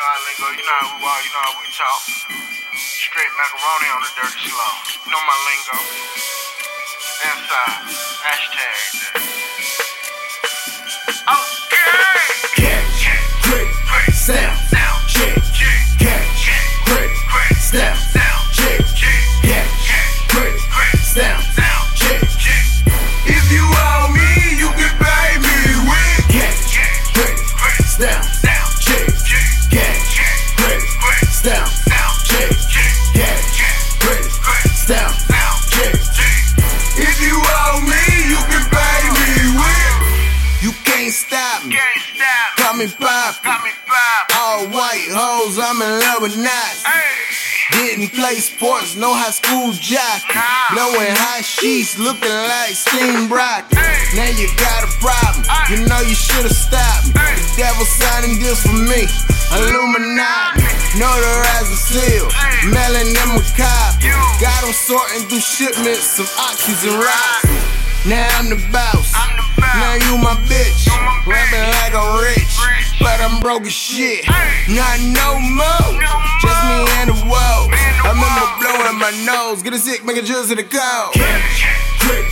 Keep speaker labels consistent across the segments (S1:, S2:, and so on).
S1: know how lingo, you know how we walk, you know how we talk. Straight macaroni on the dirty slow. You know my lingo. Inside. Hashtag that. Okay.
S2: Catch, grip, sound, check, catch, grip, sound, can't stop me.
S1: Can't stop.
S2: Call me pop.
S1: Got me five.
S2: All white hoes, I'm in love with knots. Didn't play sports, no high school jock.
S1: Nah.
S2: Blowing high sheets, looking like steam broccoli.
S1: Hey.
S2: Now you got a problem.
S1: Hey.
S2: You know you should've stopped me.
S1: Hey.
S2: The devil signing deals for me. Illuminati, notarized and sealed.
S1: Hey.
S2: Mailing them a copy.
S1: You.
S2: Got them sorting through shipments of oxys and rocks. Now I'm the boss.
S1: I'm the boss.
S2: Now you my bitch.
S1: You.
S2: Rapping like a rich.
S1: Rich.
S2: But I'm broke as shit.
S1: Hey.
S2: Not no more.
S1: No
S2: Just me and the world.
S1: Me and the
S2: I remember blowing my nose. Get a sick, make a jizz to the cold.
S1: Catch,
S2: grip,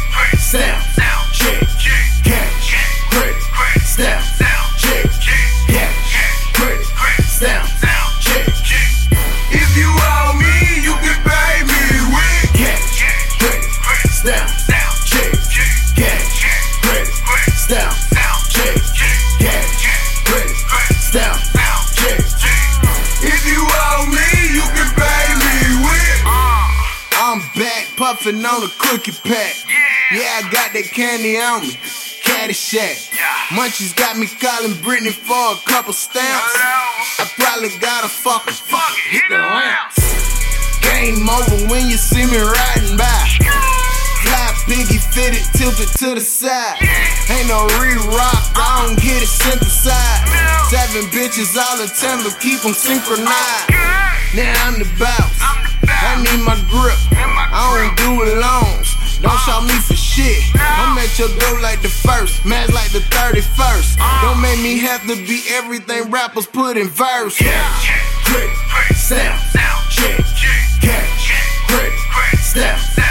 S2: puffing on a cookie pack.
S1: Yeah.
S2: Yeah, I got that candy on me. Caddyshack.
S1: Yeah.
S2: Munchies got me calling Britney for a couple stamps. I probably gotta fuck her.
S1: Fuck it, hit the lamp.
S2: Game over when you see me riding by. Fly piggy fitted, tilted to the side. Ain't no re-rock, I uh-uh. don't get it synthesized.
S1: No.
S2: Seven bitches all attend, but keep them synchronized. Now I'm the boss.
S1: I'm the boss.
S2: I need my grip. I don't do it loans. Don't shout me for shit. I'm at your door like the first, man's like the 31st.
S1: Uh.
S2: Don't make me have to be everything rappers put in verse.
S1: Yeah.
S2: Grip, sound, check, catch,
S1: grip,
S2: sound,